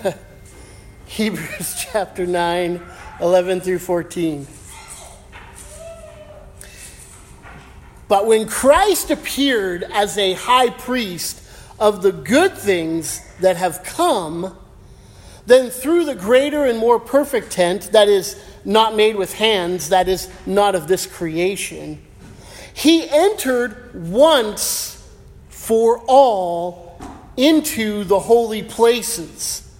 Hebrews chapter 9, 11 through 14. But when Christ appeared as a high priest of the good things that have come, then through the greater and more perfect tent that is not made with hands, that is not of this creation, he entered once for all into the holy places,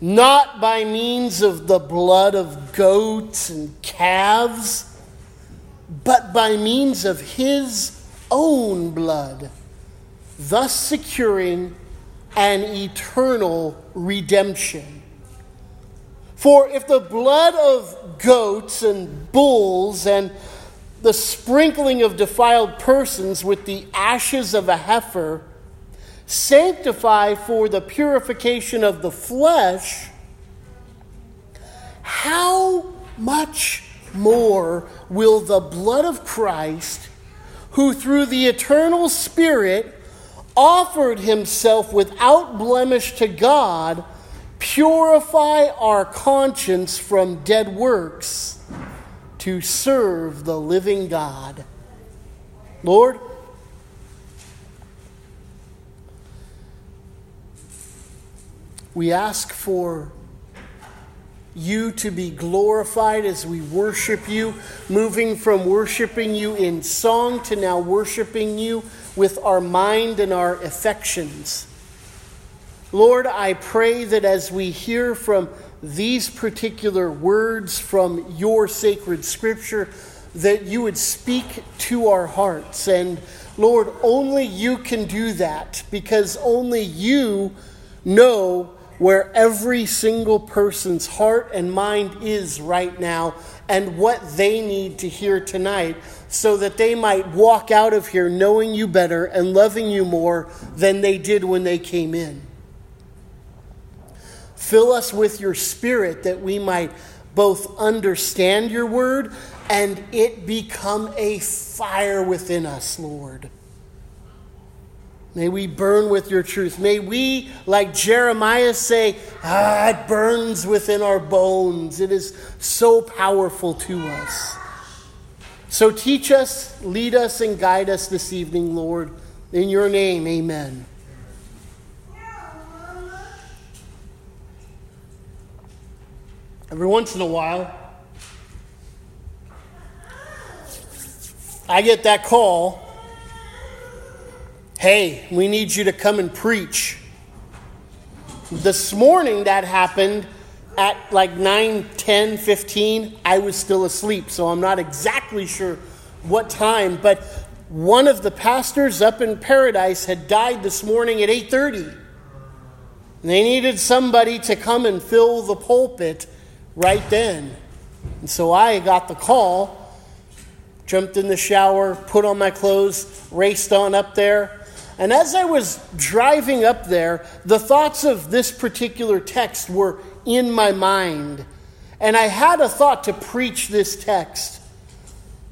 not by means of the blood of goats and calves, but by means of his own blood, thus securing an eternal redemption. For if the blood of goats and bulls and the sprinkling of defiled persons with the ashes of a heifer sanctify for the purification of the flesh, how much more will the blood of Christ, who through the eternal Spirit offered himself without blemish to God, purify our conscience from dead works to serve the living God. Lord, we ask for you to be glorified as we worship you, moving from worshiping you in song to now worshiping you with our mind and our affections. Lord, I pray that as we hear from these particular words from your sacred scripture, that you would speak to our hearts. And Lord, only you can do that because only you know where every single person's heart and mind is right now and what they need to hear tonight so that they might walk out of here knowing you better and loving you more than they did when they came in. Fill us with your spirit that we might both understand your word and it become a fire within us, Lord. May we burn with your truth. May we, like Jeremiah, say, ah, it burns within our bones. It is so powerful to us. So teach us, lead us, and guide us this evening, Lord. In your name, amen. Every once in a while, I get that call hey, we need you to come and preach. This morning that happened at like 9, 10, 15. I was still asleep, so I'm not exactly sure what time, but one of the pastors up in Paradise had died this morning at 8:30. They needed somebody to come and fill the pulpit right then. And so I got the call, jumped in the shower, put on my clothes, raced on up there. And as I was driving up there, the thoughts of this particular text were in my mind. And I had a thought to preach this text.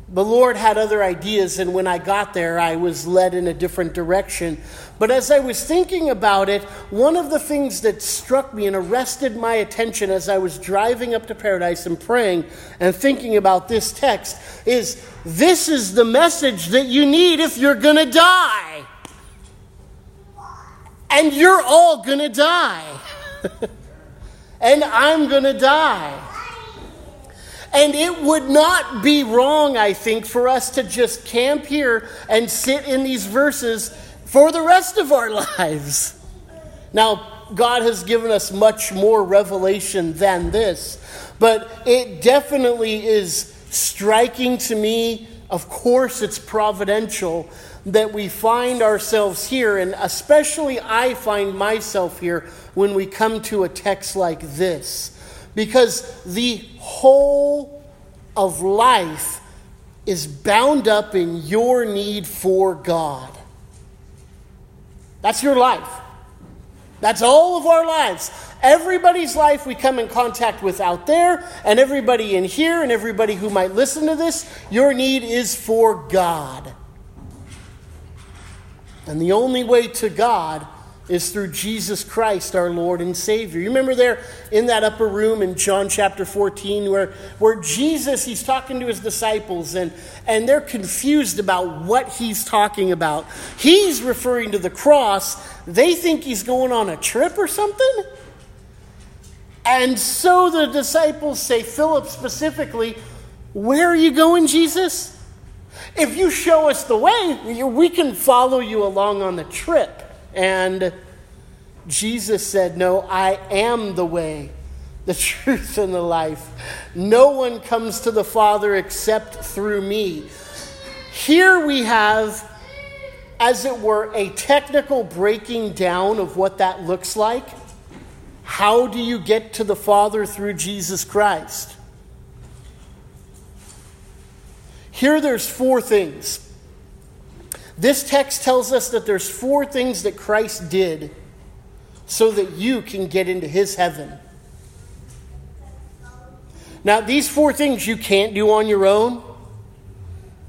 The Lord had other ideas, and when I got there, I was led in a different direction. But as I was thinking about it, one of the things that struck me and arrested my attention as I was driving up to paradise and praying and thinking about this text is this is the message that you need if you're going to die. And you're all going to die. and I'm going to die. And it would not be wrong, I think, for us to just camp here and sit in these verses for the rest of our lives. Now, God has given us much more revelation than this, but it definitely is striking to me. Of course, it's providential that we find ourselves here, and especially I find myself here when we come to a text like this. Because the whole of life is bound up in your need for God. That's your life. That's all of our lives. Everybody's life we come in contact with out there, and everybody in here, and everybody who might listen to this, your need is for God. And the only way to God is through Jesus Christ, our Lord and Savior. You remember there in that upper room in John chapter 14 where, where Jesus, he's talking to his disciples and, and they're confused about what he's talking about. He's referring to the cross. They think he's going on a trip or something. And so the disciples say, Philip specifically, Where are you going, Jesus? If you show us the way, we can follow you along on the trip. And Jesus said, No, I am the way, the truth, and the life. No one comes to the Father except through me. Here we have, as it were, a technical breaking down of what that looks like. How do you get to the Father through Jesus Christ? Here there's four things. This text tells us that there's four things that Christ did so that you can get into his heaven. Now, these four things you can't do on your own.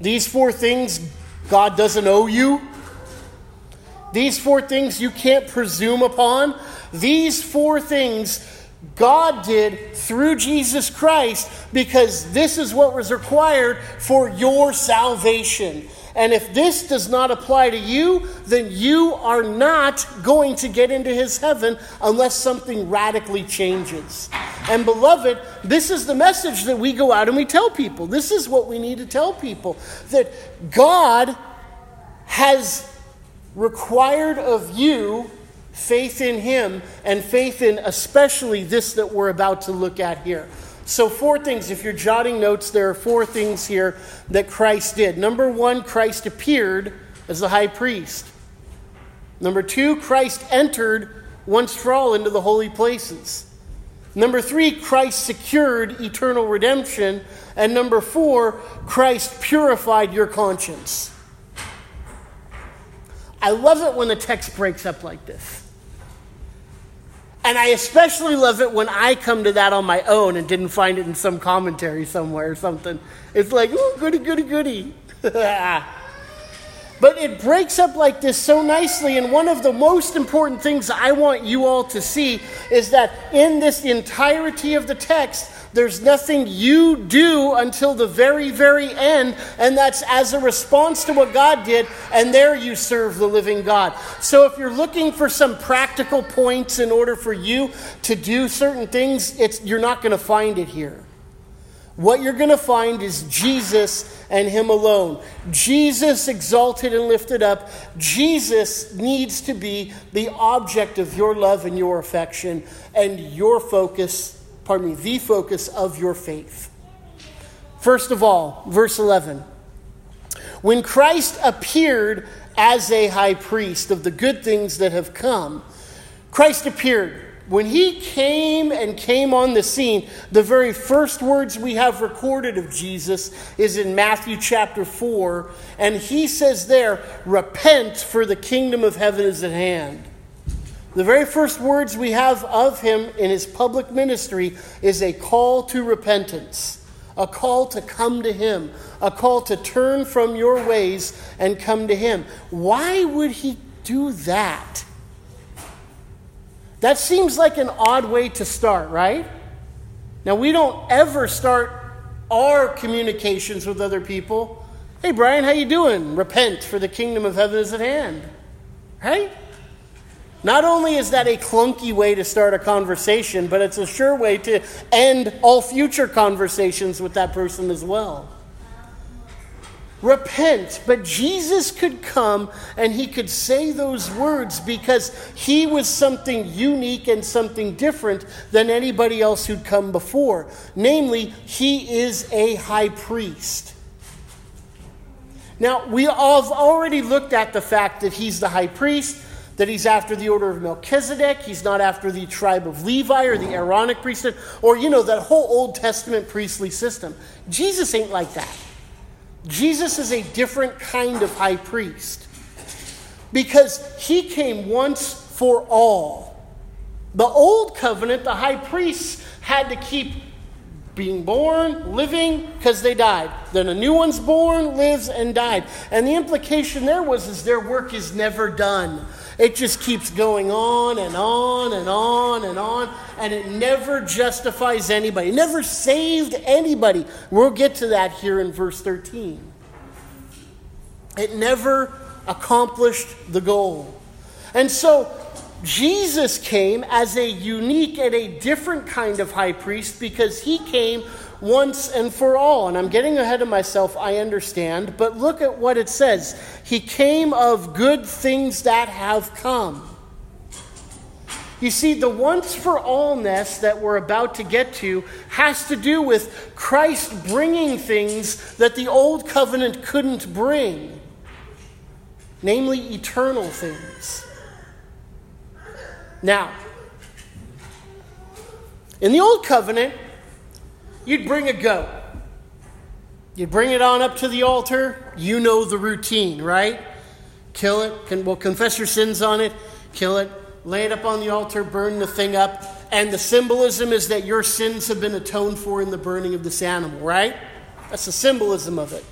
These four things God doesn't owe you. These four things you can't presume upon. These four things God did through Jesus Christ because this is what was required for your salvation. And if this does not apply to you, then you are not going to get into his heaven unless something radically changes. And beloved, this is the message that we go out and we tell people. This is what we need to tell people that God has required of you faith in him and faith in especially this that we're about to look at here. So, four things. If you're jotting notes, there are four things here that Christ did. Number one, Christ appeared as the high priest. Number two, Christ entered once for all into the holy places. Number three, Christ secured eternal redemption. And number four, Christ purified your conscience. I love it when the text breaks up like this. And I especially love it when I come to that on my own and didn't find it in some commentary somewhere or something. It's like, oh, goody, goody, goody. but it breaks up like this so nicely. And one of the most important things I want you all to see is that in this entirety of the text, there's nothing you do until the very, very end, and that's as a response to what God did, and there you serve the living God. So if you're looking for some practical points in order for you to do certain things, it's, you're not going to find it here. What you're going to find is Jesus and Him alone. Jesus exalted and lifted up. Jesus needs to be the object of your love and your affection and your focus pardon me, the focus of your faith. First of all, verse 11. When Christ appeared as a high priest of the good things that have come, Christ appeared. When he came and came on the scene, the very first words we have recorded of Jesus is in Matthew chapter 4, and he says there, Repent, for the kingdom of heaven is at hand. The very first words we have of him in his public ministry is a call to repentance, a call to come to him, a call to turn from your ways and come to him. Why would he do that? That seems like an odd way to start, right? Now, we don't ever start our communications with other people. Hey, Brian, how you doing? Repent, for the kingdom of heaven is at hand. Right? Not only is that a clunky way to start a conversation, but it's a sure way to end all future conversations with that person as well. Repent. But Jesus could come and he could say those words because he was something unique and something different than anybody else who'd come before. Namely, he is a high priest. Now, we have already looked at the fact that he's the high priest that he's after the order of Melchizedek, he's not after the tribe of Levi or the Aaronic priesthood, or, you know, that whole Old Testament priestly system. Jesus ain't like that. Jesus is a different kind of high priest because he came once for all. The old covenant, the high priests had to keep being born, living, because they died. Then a new one's born, lives, and died. And the implication there was is their work is never done. It just keeps going on and on and on and on, and it never justifies anybody, it never saved anybody. We'll get to that here in verse 13. It never accomplished the goal. And so Jesus came as a unique and a different kind of high priest because he came once and for all. And I'm getting ahead of myself, I understand, but look at what it says. He came of good things that have come. You see, the once for allness that we're about to get to has to do with Christ bringing things that the old covenant couldn't bring, namely eternal things. Now, in the Old Covenant, you'd bring a goat. You'd bring it on up to the altar. You know the routine, right? Kill it. Can, well, confess your sins on it. Kill it. Lay it up on the altar. Burn the thing up. And the symbolism is that your sins have been atoned for in the burning of this animal, right? That's the symbolism of it.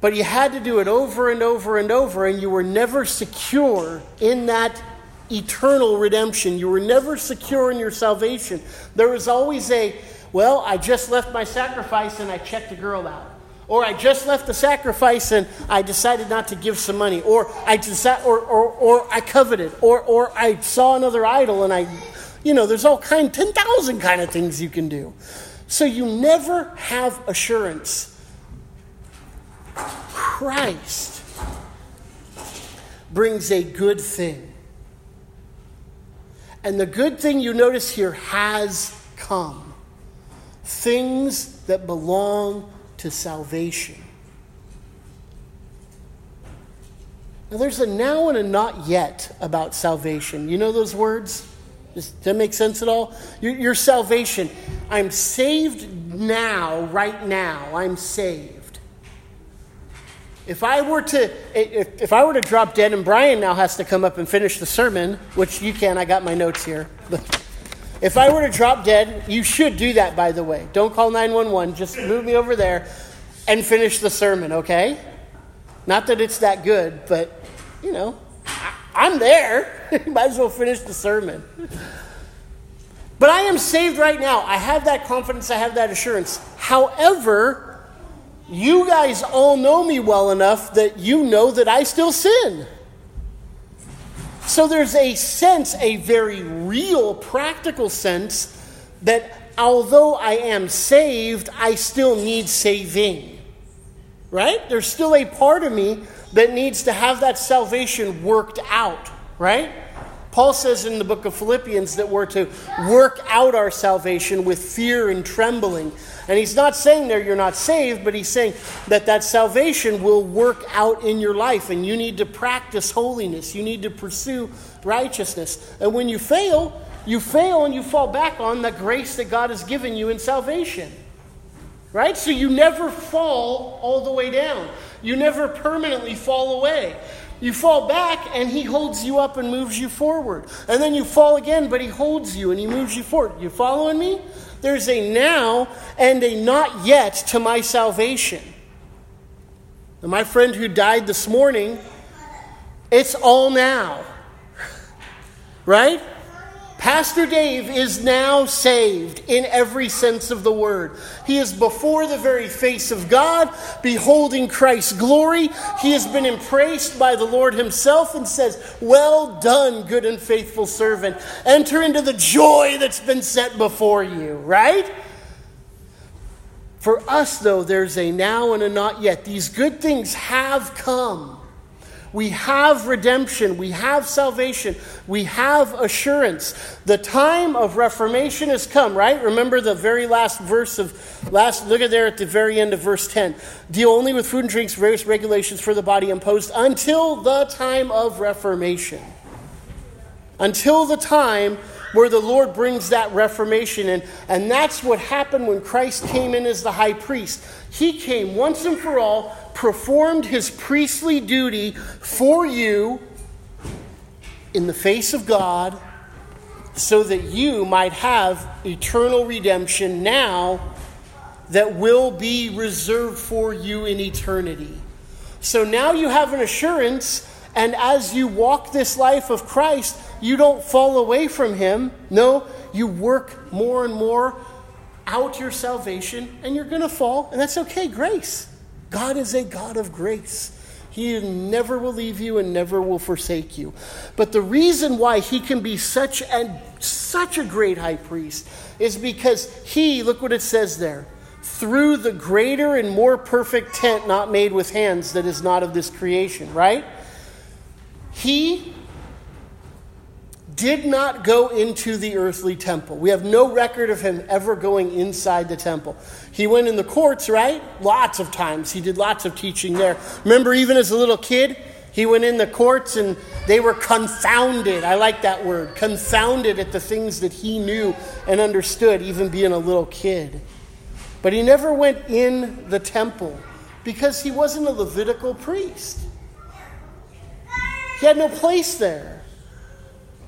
But you had to do it over and over and over, and you were never secure in that eternal redemption. You were never secure in your salvation. There was always a, well, I just left my sacrifice and I checked a girl out. Or I just left the sacrifice and I decided not to give some money. Or I desi- or, or, or I coveted. Or, or I saw another idol and I, you know, there's all kind, 10,000 kind of things you can do. So you never have assurance. Christ brings a good thing. And the good thing you notice here has come things that belong to salvation. Now, there's a now and a not yet about salvation. You know those words? Does that make sense at all? Your, your salvation. I'm saved now, right now. I'm saved. If I were to if, if I were to drop dead and Brian now has to come up and finish the sermon, which you can, I got my notes here. If I were to drop dead, you should do that by the way. Don't call 911, just move me over there and finish the sermon, okay? Not that it's that good, but you know, I, am there. Might as well finish the sermon. But I am saved right now. I have that confidence, I have that assurance. However, you guys all know me well enough that you know that I still sin. So there's a sense, a very real, practical sense, that although I am saved, I still need saving. Right? There's still a part of me that needs to have that salvation worked out. Right? Paul says in the book of Philippians that we're to work out our salvation with fear and trembling. And he's not saying there you're not saved, but he's saying that that salvation will work out in your life and you need to practice holiness. You need to pursue righteousness. And when you fail, you fail and you fall back on the grace that God has given you in salvation. Right? So you never fall all the way down. You never permanently fall away. You fall back and he holds you up and moves you forward. And then you fall again, but he holds you and he moves you forward. You following me? There's a now and a not yet to my salvation. And my friend who died this morning, it's all now. Right? Pastor Dave is now saved in every sense of the word. He is before the very face of God, beholding Christ's glory. He has been embraced by the Lord Himself and says, Well done, good and faithful servant. Enter into the joy that's been set before you, right? For us, though, there's a now and a not yet. These good things have come. We have redemption. We have salvation. We have assurance. The time of reformation has come, right? Remember the very last verse of last, look at there at the very end of verse 10. Deal only with food and drinks, various regulations for the body imposed until the time of reformation. Until the time where the Lord brings that reformation in. And that's what happened when Christ came in as the high priest. He came once and for all performed his priestly duty for you in the face of God so that you might have eternal redemption now that will be reserved for you in eternity. So now you have an assurance, and as you walk this life of Christ, you don't fall away from Him. No, you work more and more out your salvation, and you're going to fall, and that's okay. Grace. God is a God of grace. He never will leave you and never will forsake you. But the reason why he can be such and such a great high priest is because he, look what it says there, through the greater and more perfect tent not made with hands that is not of this creation, right? He did not go into the earthly temple. We have no record of him ever going inside the temple. He went in the courts, right? Lots of times. He did lots of teaching there. Remember, even as a little kid, he went in the courts and they were confounded. I like that word confounded at the things that he knew and understood, even being a little kid. But he never went in the temple because he wasn't a Levitical priest, he had no place there.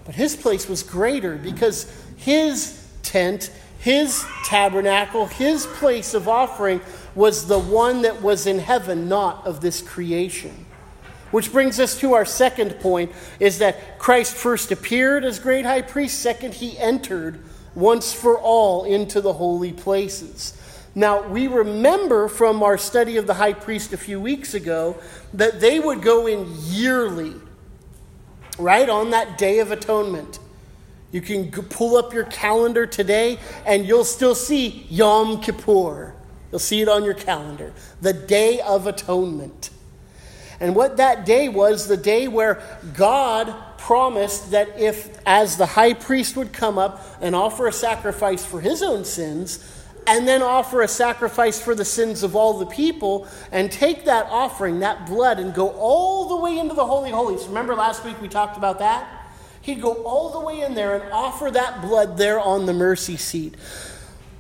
But his place was greater because his tent, his tabernacle, his place of offering was the one that was in heaven, not of this creation. Which brings us to our second point is that Christ first appeared as great high priest, second, he entered once for all into the holy places. Now, we remember from our study of the high priest a few weeks ago that they would go in yearly right on that day of atonement. You can pull up your calendar today and you'll still see Yom Kippur. You'll see it on your calendar, the Day of Atonement. And what that day was, the day where God promised that if, as the high priest would come up and offer a sacrifice for his own sins, and then offer a sacrifice for the sins of all the people and take that offering, that blood, and go all the way into the Holy Holies. Remember last week we talked about that? He'd go all the way in there and offer that blood there on the mercy seat.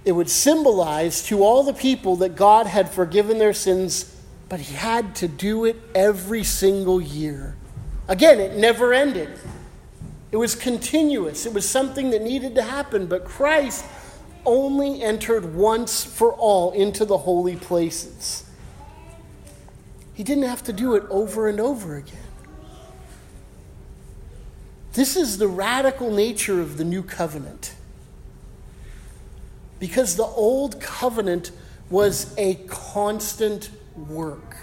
It would symbolize to all the people that God had forgiven their sins, but He had to do it every single year. Again, it never ended. It was continuous. It was something that needed to happen, but Christ only entered once for all into the holy places. He didn't have to do it over and over again. This is the radical nature of the new covenant. Because the old covenant was a constant work.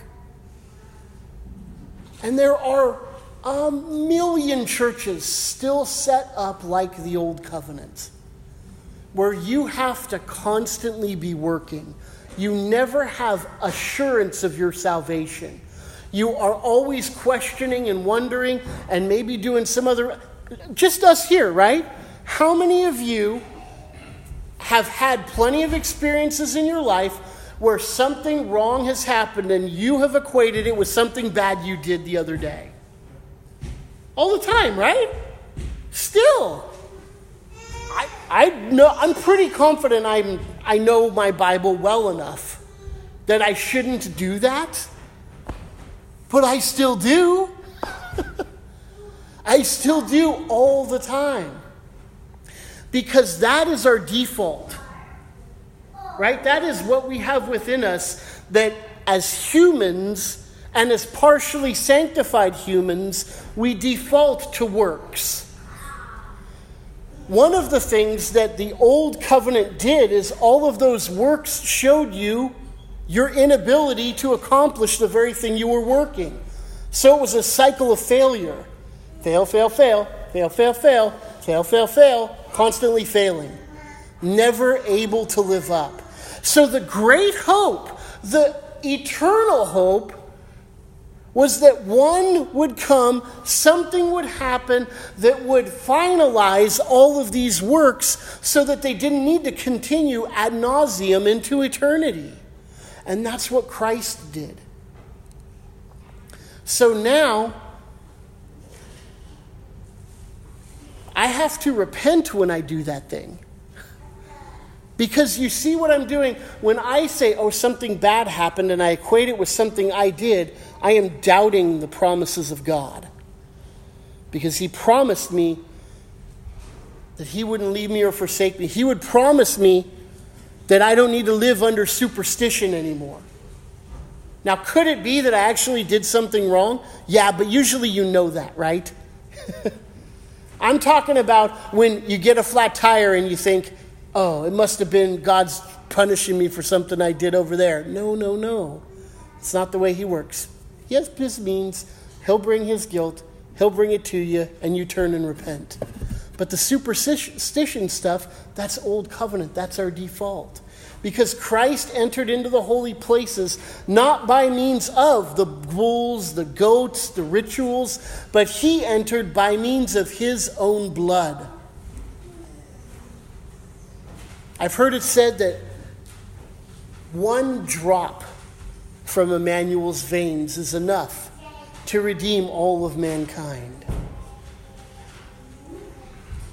And there are a million churches still set up like the old covenant where you have to constantly be working. You never have assurance of your salvation. You are always questioning and wondering and maybe doing some other. Just us here, right? How many of you have had plenty of experiences in your life where something wrong has happened and you have equated it with something bad you did the other day? All the time, right? Still. I, know, I'm pretty confident I'm, I know my Bible well enough that I shouldn't do that, but I still do. I still do all the time. Because that is our default. Right? That is what we have within us that as humans and as partially sanctified humans, we default to works. One of the things that the old covenant did is all of those works showed you your inability to accomplish the very thing you were working. So it was a cycle of failure. Fail, fail, fail, fail, fail, fail, fail, fail, fail, constantly failing, never able to live up. So the great hope, the eternal hope, was that one would come, something would happen that would finalize all of these works so that they didn't need to continue ad nauseum into eternity. And that's what Christ did. So now, I have to repent when I do that thing. Because you see what I'm doing? When I say, oh, something bad happened, and I equate it with something I did, I am doubting the promises of God. Because He promised me that He wouldn't leave me or forsake me. He would promise me that I don't need to live under superstition anymore. Now, could it be that I actually did something wrong? Yeah, but usually you know that, right? I'm talking about when you get a flat tire and you think, oh, it must have been God's punishing me for something I did over there. No, no, no. It's not the way He works. He has His means, He'll bring His guilt, He'll bring it to you, and you turn and repent. But the superstition stuff, that's old covenant. That's our default. Because Christ entered into the holy places not by means of the bulls, the goats, the rituals, but he entered by means of his own blood. I've heard it said that one drop from Emmanuel's veins is enough to redeem all of mankind.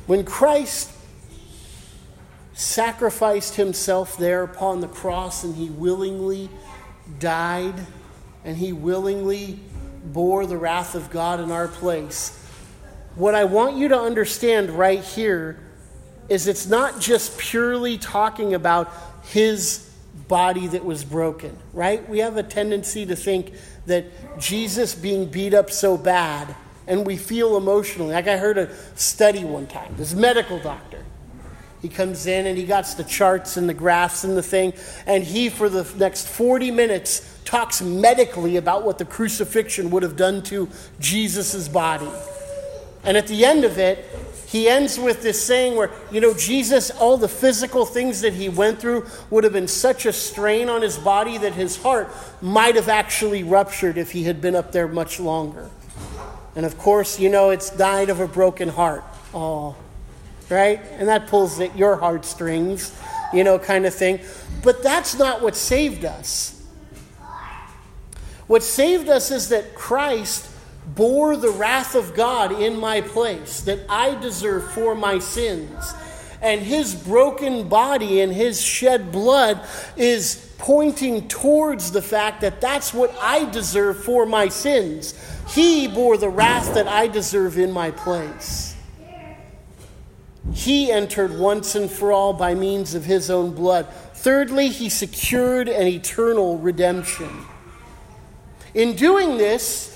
When Christ sacrificed himself there upon the cross and he willingly died and he willingly bore the wrath of God in our place, what I want you to understand right here is it's not just purely talking about his body that was broken, right? We have a tendency to think that Jesus being beat up so bad and we feel emotionally. Like I heard a study one time, this medical doctor. He comes in and he got the charts and the graphs and the thing, and he, for the next 40 minutes, talks medically about what the crucifixion would have done to Jesus' body. And at the end of it, he ends with this saying where, you know, Jesus, all the physical things that he went through would have been such a strain on his body that his heart might have actually ruptured if he had been up there much longer. And of course, you know, it's died of a broken heart. Oh, right? And that pulls at your heartstrings, you know, kind of thing. But that's not what saved us. What saved us is that Christ bore the wrath of God in my place that I deserve for my sins. And his broken body and his shed blood is pointing towards the fact that that's what I deserve for my sins. He bore the wrath that I deserve in my place. He entered once and for all by means of his own blood. Thirdly, he secured an eternal redemption. In doing this,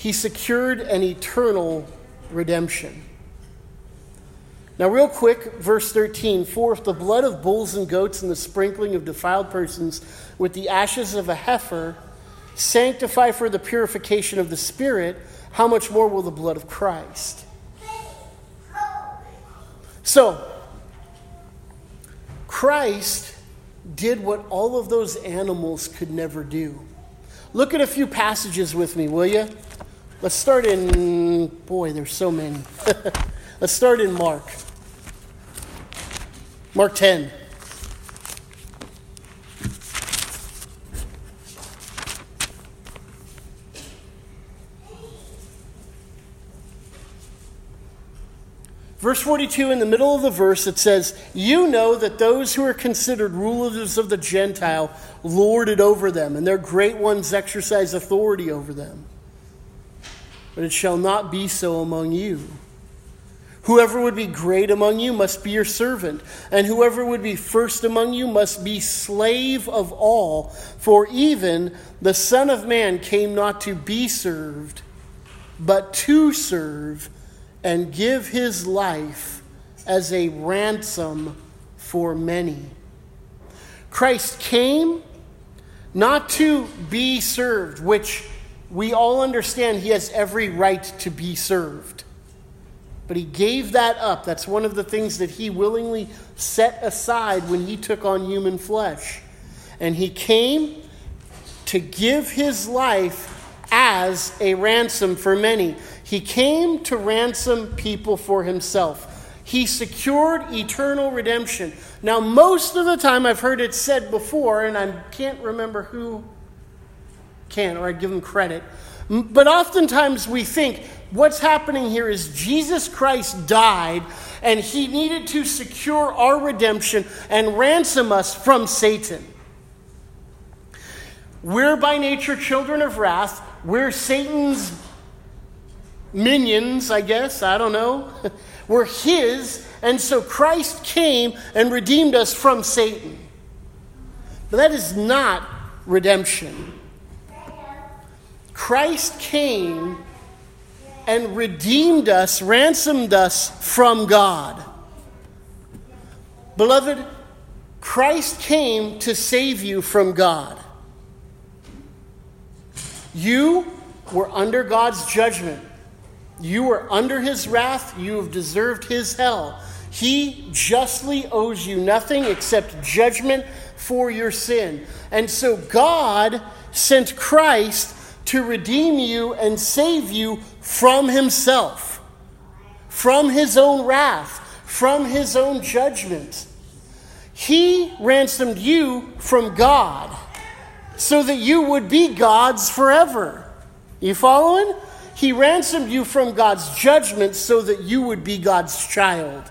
he secured an eternal redemption. Now, real quick, verse 13 For if the blood of bulls and goats and the sprinkling of defiled persons with the ashes of a heifer sanctify for the purification of the Spirit, how much more will the blood of Christ? So, Christ did what all of those animals could never do. Look at a few passages with me, will you? Let's start in, boy, there's so many. Let's start in Mark. Mark 10. Verse 42, in the middle of the verse, it says, You know that those who are considered rulers of the Gentile lord it over them, and their great ones exercise authority over them. But it shall not be so among you. Whoever would be great among you must be your servant, and whoever would be first among you must be slave of all. For even the Son of Man came not to be served, but to serve and give his life as a ransom for many. Christ came not to be served, which we all understand he has every right to be served. But he gave that up. That's one of the things that he willingly set aside when he took on human flesh. And he came to give his life as a ransom for many. He came to ransom people for himself. He secured eternal redemption. Now, most of the time, I've heard it said before, and I can't remember who can, or I give them credit. But oftentimes we think what's happening here is Jesus Christ died and he needed to secure our redemption and ransom us from Satan. We're by nature children of wrath. We're Satan's minions, I guess, I don't know. We're His, and so Christ came and redeemed us from Satan. But that is not redemption. Christ came and redeemed us, ransomed us from God. Beloved, Christ came to save you from God. You were under God's judgment. You were under his wrath. You have deserved his hell. He justly owes you nothing except judgment for your sin. And so God sent Christ to redeem you and save you from himself, from his own wrath, from his own judgment. He ransomed you from God so that you would be God's forever. You following? He ransomed you from God's judgment so that you would be God's child.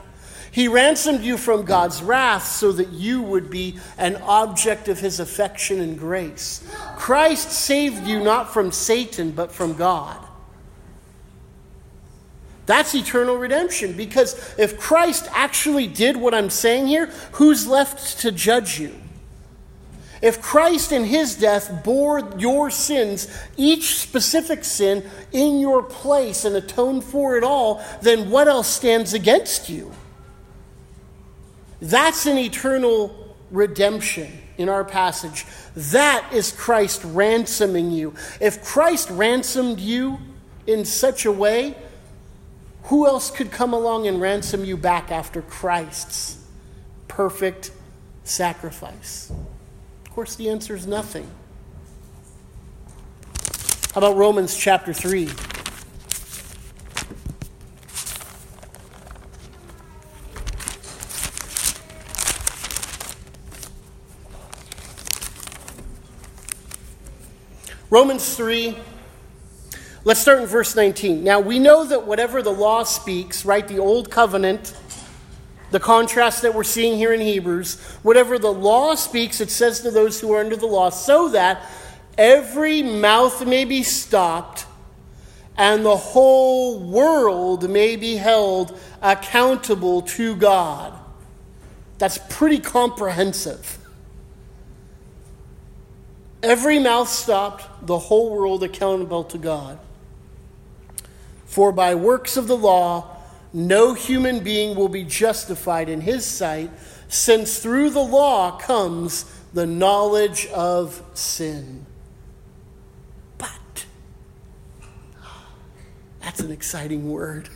He ransomed you from God's wrath so that you would be an object of his affection and grace. Christ saved you not from Satan, but from God. That's eternal redemption because if Christ actually did what I'm saying here, who's left to judge you? If Christ in his death bore your sins, each specific sin, in your place and atoned for it all, then what else stands against you? That's an eternal redemption in our passage. That is Christ ransoming you. If Christ ransomed you in such a way, who else could come along and ransom you back after Christ's perfect sacrifice? Of course, the answer is nothing. How about Romans chapter 3? Romans 3, let's start in verse 19. Now, we know that whatever the law speaks, right, the old covenant, the contrast that we're seeing here in Hebrews, whatever the law speaks, it says to those who are under the law, so that every mouth may be stopped and the whole world may be held accountable to God. That's pretty comprehensive. Every mouth stopped, the whole world accountable to God. For by works of the law, no human being will be justified in his sight, since through the law comes the knowledge of sin. But, that's an exciting word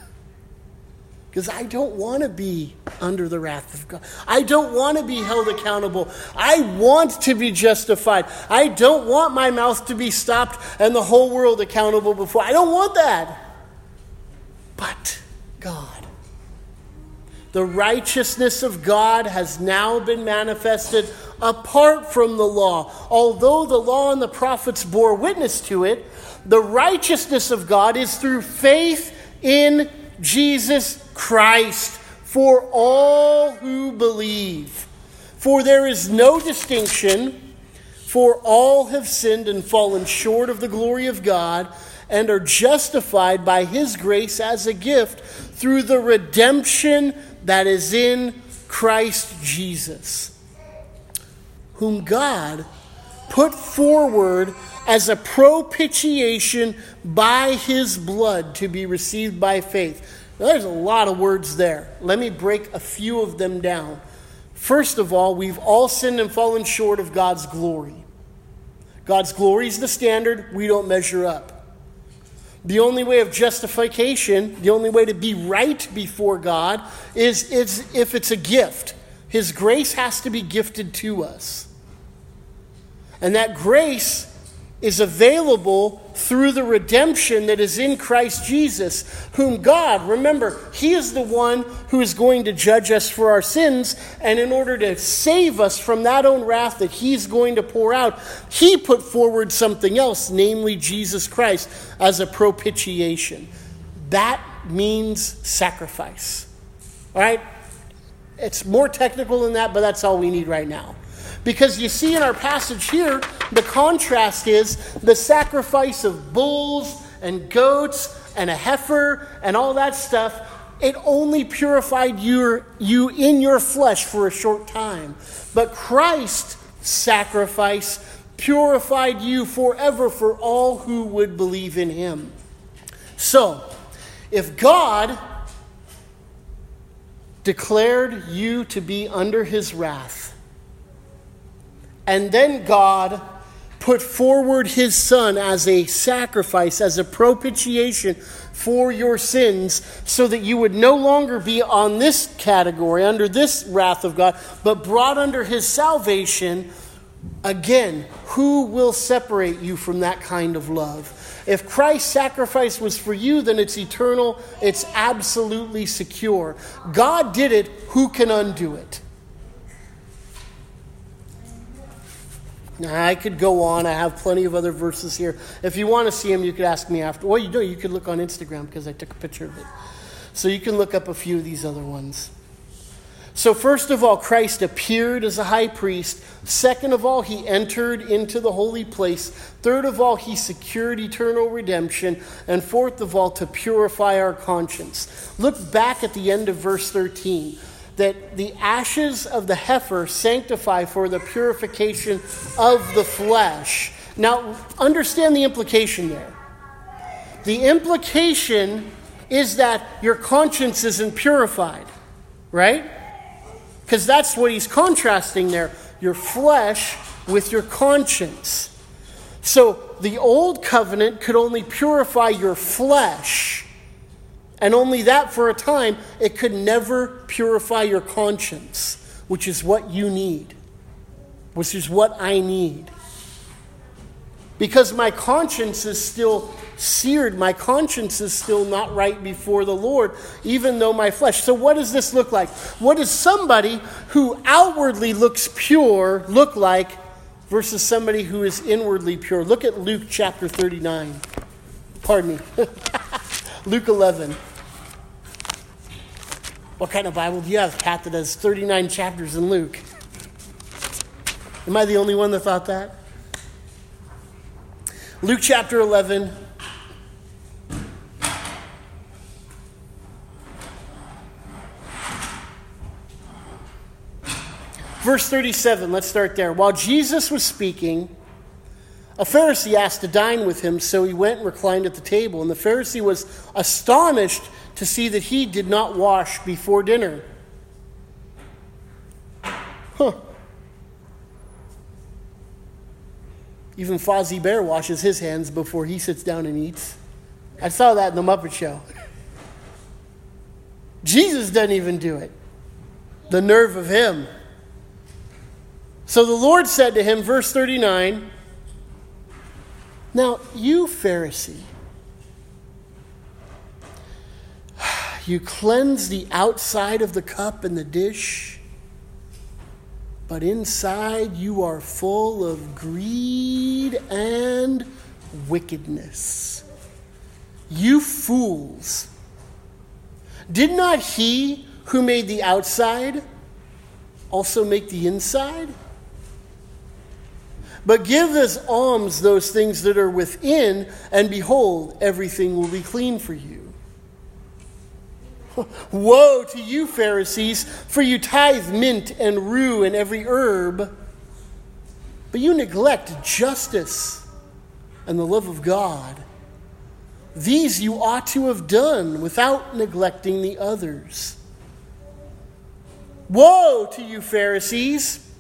because I don't want to be under the wrath of God. I don't want to be held accountable. I want to be justified. I don't want my mouth to be stopped and the whole world accountable before. I don't want that. But God. The righteousness of God has now been manifested apart from the law. Although the law and the prophets bore witness to it, the righteousness of God is through faith in Jesus Christ for all who believe. For there is no distinction, for all have sinned and fallen short of the glory of God and are justified by his grace as a gift through the redemption that is in Christ Jesus, whom God put forward as a propitiation by his blood to be received by faith. Now, there's a lot of words there. Let me break a few of them down. First of all, we've all sinned and fallen short of God's glory. God's glory is the standard, we don't measure up. The only way of justification, the only way to be right before God, is, is if it's a gift. His grace has to be gifted to us. And that grace is available through the redemption that is in Christ Jesus, whom God, remember, He is the one who is going to judge us for our sins. And in order to save us from that own wrath that He's going to pour out, He put forward something else, namely Jesus Christ, as a propitiation. That means sacrifice. All right? It's more technical than that, but that's all we need right now. Because you see in our passage here, the contrast is the sacrifice of bulls and goats and a heifer and all that stuff, it only purified your, you in your flesh for a short time. But Christ's sacrifice purified you forever for all who would believe in him. So, if God declared you to be under his wrath, and then God put forward his son as a sacrifice, as a propitiation for your sins, so that you would no longer be on this category, under this wrath of God, but brought under his salvation. Again, who will separate you from that kind of love? If Christ's sacrifice was for you, then it's eternal, it's absolutely secure. God did it, who can undo it? I could go on. I have plenty of other verses here. If you want to see them, you could ask me after. Well, you do. You could look on Instagram because I took a picture of it. So you can look up a few of these other ones. So, first of all, Christ appeared as a high priest. Second of all, he entered into the holy place. Third of all, he secured eternal redemption. And fourth of all, to purify our conscience. Look back at the end of verse 13 that the ashes of the heifer sanctify for the purification of the flesh. Now, understand the implication there. The implication is that your conscience isn't purified, right? Because that's what he's contrasting there your flesh with your conscience. So the old covenant could only purify your flesh, and only that for a time. It could never purify your conscience, which is what you need, which is what I need. Because my conscience is still seared. My conscience is still not right before the Lord, even though my flesh. So, what does this look like? What does somebody who outwardly looks pure look like versus somebody who is inwardly pure? Look at Luke chapter 39. Pardon me. Luke 11. What kind of Bible do you have, Pat, that has 39 chapters in Luke? Am I the only one that thought that? Luke chapter 11, Verse 37, let's start there. While Jesus was speaking, a Pharisee asked to dine with him, so he went and reclined at the table. And the Pharisee was astonished to see that he did not wash before dinner. Huh. Even Fozzie Bear washes his hands before he sits down and eats. I saw that in the Muppet Show. Jesus doesn't even do it. The nerve of him. So the Lord said to him, verse 39, Now, you Pharisee, you cleanse the outside of the cup and the dish, but inside you are full of greed and wickedness. You fools! Did not he who made the outside also make the inside? But give as alms those things that are within, and behold, everything will be clean for you. Woe to you, Pharisees, for you tithe mint and rue and every herb, but you neglect justice and the love of God. These you ought to have done without neglecting the others. Woe to you, Pharisees!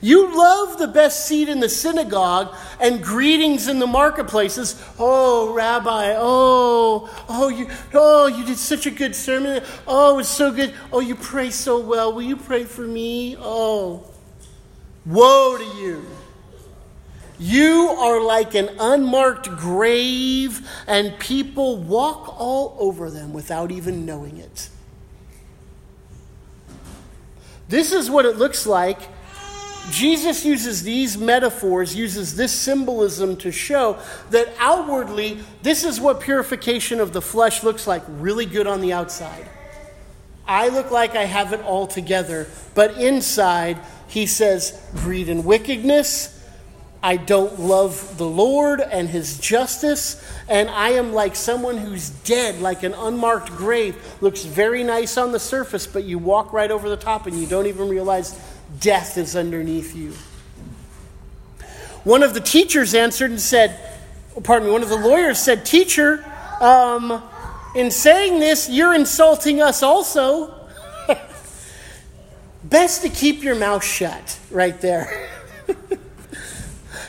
You love the best seat in the synagogue and greetings in the marketplaces. Oh, Rabbi, oh, oh, you, oh, you did such a good sermon. Oh, it's so good. Oh, you pray so well. Will you pray for me? Oh, woe to you. You are like an unmarked grave, and people walk all over them without even knowing it. This is what it looks like Jesus uses these metaphors, uses this symbolism to show that outwardly, this is what purification of the flesh looks like really good on the outside. I look like I have it all together, but inside, he says greed and wickedness, I don't love the Lord and his justice, and I am like someone who's dead, like an unmarked grave. Looks very nice on the surface, but you walk right over the top and you don't even realize death is underneath you. One of the teachers answered and said, pardon me, one of the lawyers said, Teacher, um, in saying this, you're insulting us also. Best to keep your mouth shut right there.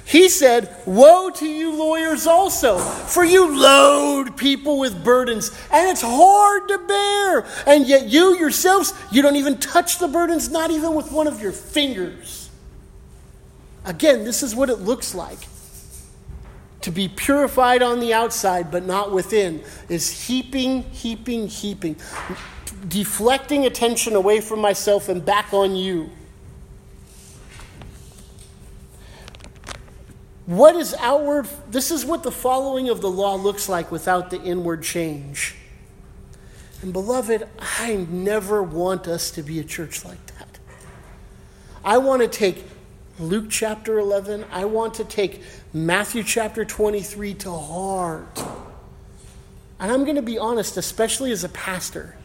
He said, Woe to you, lawyers, also, for you load people with burdens, and it's hard to bear. And yet, you yourselves, you don't even touch the burdens, not even with one of your fingers. Again, this is what it looks like. To be purified on the outside, but not within, is heaping, heaping, heaping, deflecting attention away from myself and back on you. What is outward? This is what the following of the law looks like without the inward change. And beloved, I never want us to be a church like that. I want to take Luke chapter 11, I want to take Matthew chapter 23 to heart. And I'm going to be honest, especially as a pastor.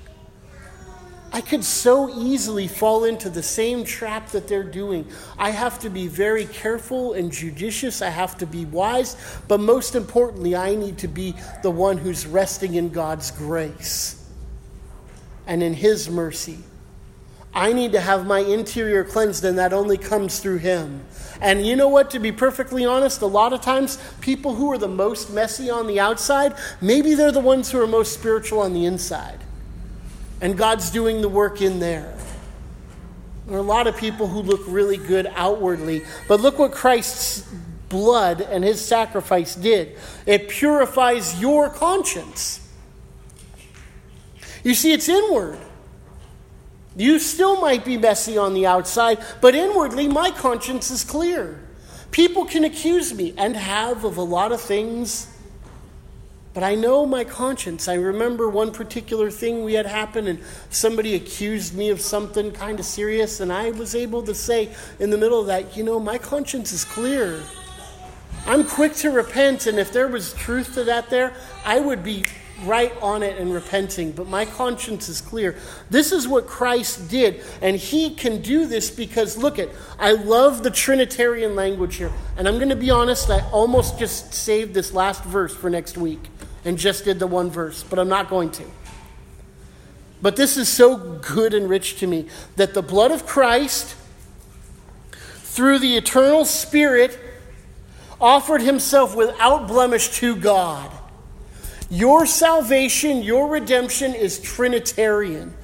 I could so easily fall into the same trap that they're doing. I have to be very careful and judicious. I have to be wise. But most importantly, I need to be the one who's resting in God's grace and in His mercy. I need to have my interior cleansed, and that only comes through Him. And you know what? To be perfectly honest, a lot of times people who are the most messy on the outside, maybe they're the ones who are most spiritual on the inside and God's doing the work in there. There are a lot of people who look really good outwardly, but look what Christ's blood and his sacrifice did it purifies your conscience. You see, it's inward. You still might be messy on the outside, but inwardly, my conscience is clear. People can accuse me and have of a lot of things but I know my conscience. I remember one particular thing we had happen, and somebody accused me of something kind of serious, and I was able to say in the middle of that, you know, my conscience is clear. I'm quick to repent, and if there was truth to that there, I would be right on it and repenting, but my conscience is clear. This is what Christ did, and he can do this because look at I love the trinitarian language here. And I'm going to be honest, I almost just saved this last verse for next week and just did the one verse, but I'm not going to. But this is so good and rich to me that the blood of Christ, through the eternal Spirit, offered himself without blemish to God. Your salvation, your redemption is Trinitarian,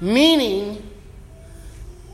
meaning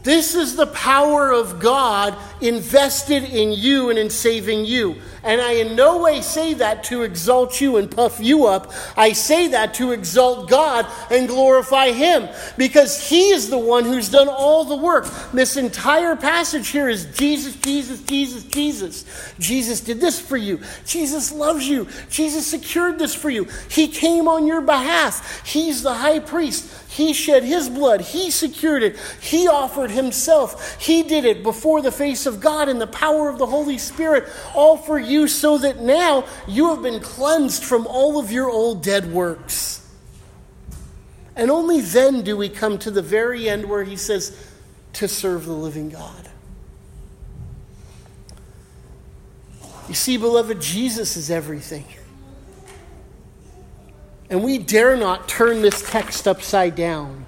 this is the power of God invested in you and in saving you. And I in no way say that to exalt you and puff you up. I say that to exalt God and glorify Him because He is the one who's done all the work. This entire passage here is Jesus, Jesus, Jesus, Jesus. Jesus did this for you. Jesus loves you. Jesus secured this for you. He came on your behalf. He's the high priest. He shed his blood. He secured it. He offered himself. He did it before the face of God in the power of the Holy Spirit, all for you, so that now you have been cleansed from all of your old dead works. And only then do we come to the very end where he says, to serve the living God. You see, beloved, Jesus is everything. And we dare not turn this text upside down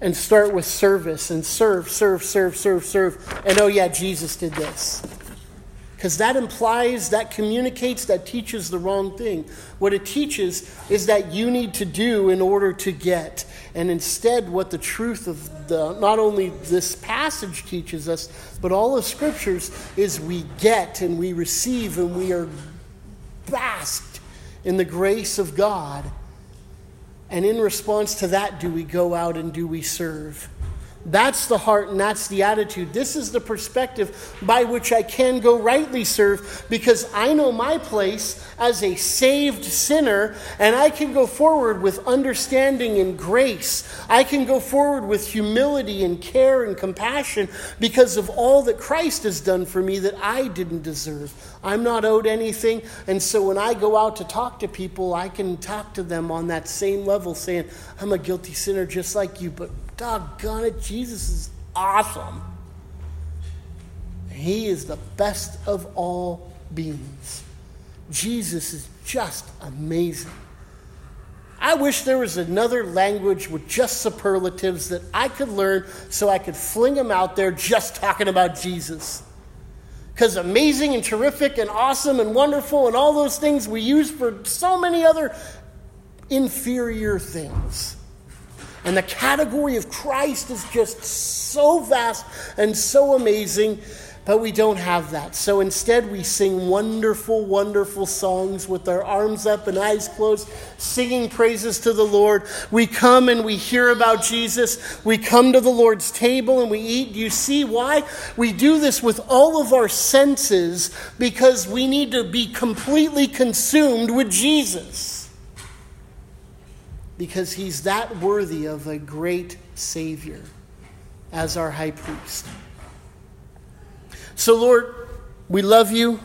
and start with service and serve, serve, serve, serve, serve. And oh, yeah, Jesus did this. Because that implies, that communicates, that teaches the wrong thing. What it teaches is that you need to do in order to get. And instead, what the truth of the, not only this passage teaches us, but all of scriptures is we get and we receive and we are basked in the grace of God. And in response to that, do we go out and do we serve? That's the heart and that's the attitude. This is the perspective by which I can go rightly serve because I know my place as a saved sinner, and I can go forward with understanding and grace. I can go forward with humility and care and compassion because of all that Christ has done for me that I didn't deserve. I'm not owed anything, and so when I go out to talk to people, I can talk to them on that same level, saying, I'm a guilty sinner just like you, but doggone it, Jesus is awesome. He is the best of all beings. Jesus is just amazing. I wish there was another language with just superlatives that I could learn so I could fling them out there just talking about Jesus. Because amazing and terrific and awesome and wonderful and all those things we use for so many other inferior things. And the category of Christ is just so vast and so amazing but we don't have that. So instead, we sing wonderful, wonderful songs with our arms up and eyes closed, singing praises to the Lord. We come and we hear about Jesus. We come to the Lord's table and we eat. You see why? We do this with all of our senses because we need to be completely consumed with Jesus. Because he's that worthy of a great Savior as our high priest. So, Lord, we love you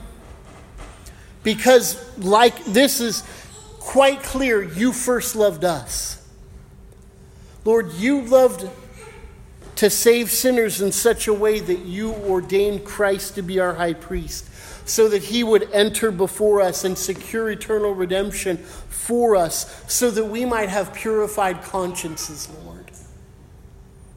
because, like this is quite clear, you first loved us. Lord, you loved to save sinners in such a way that you ordained Christ to be our high priest, so that he would enter before us and secure eternal redemption for us, so that we might have purified consciences, Lord.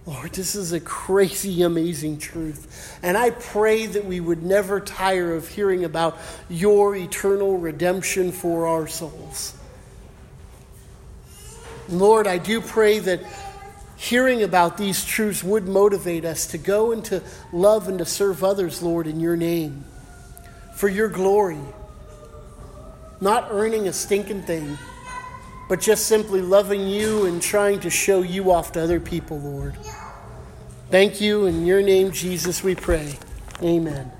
Lord, this is a crazy, amazing truth. And I pray that we would never tire of hearing about your eternal redemption for our souls. Lord, I do pray that hearing about these truths would motivate us to go and to love and to serve others, Lord, in your name, for your glory. Not earning a stinking thing, but just simply loving you and trying to show you off to other people, Lord. Thank you. In your name, Jesus, we pray. Amen.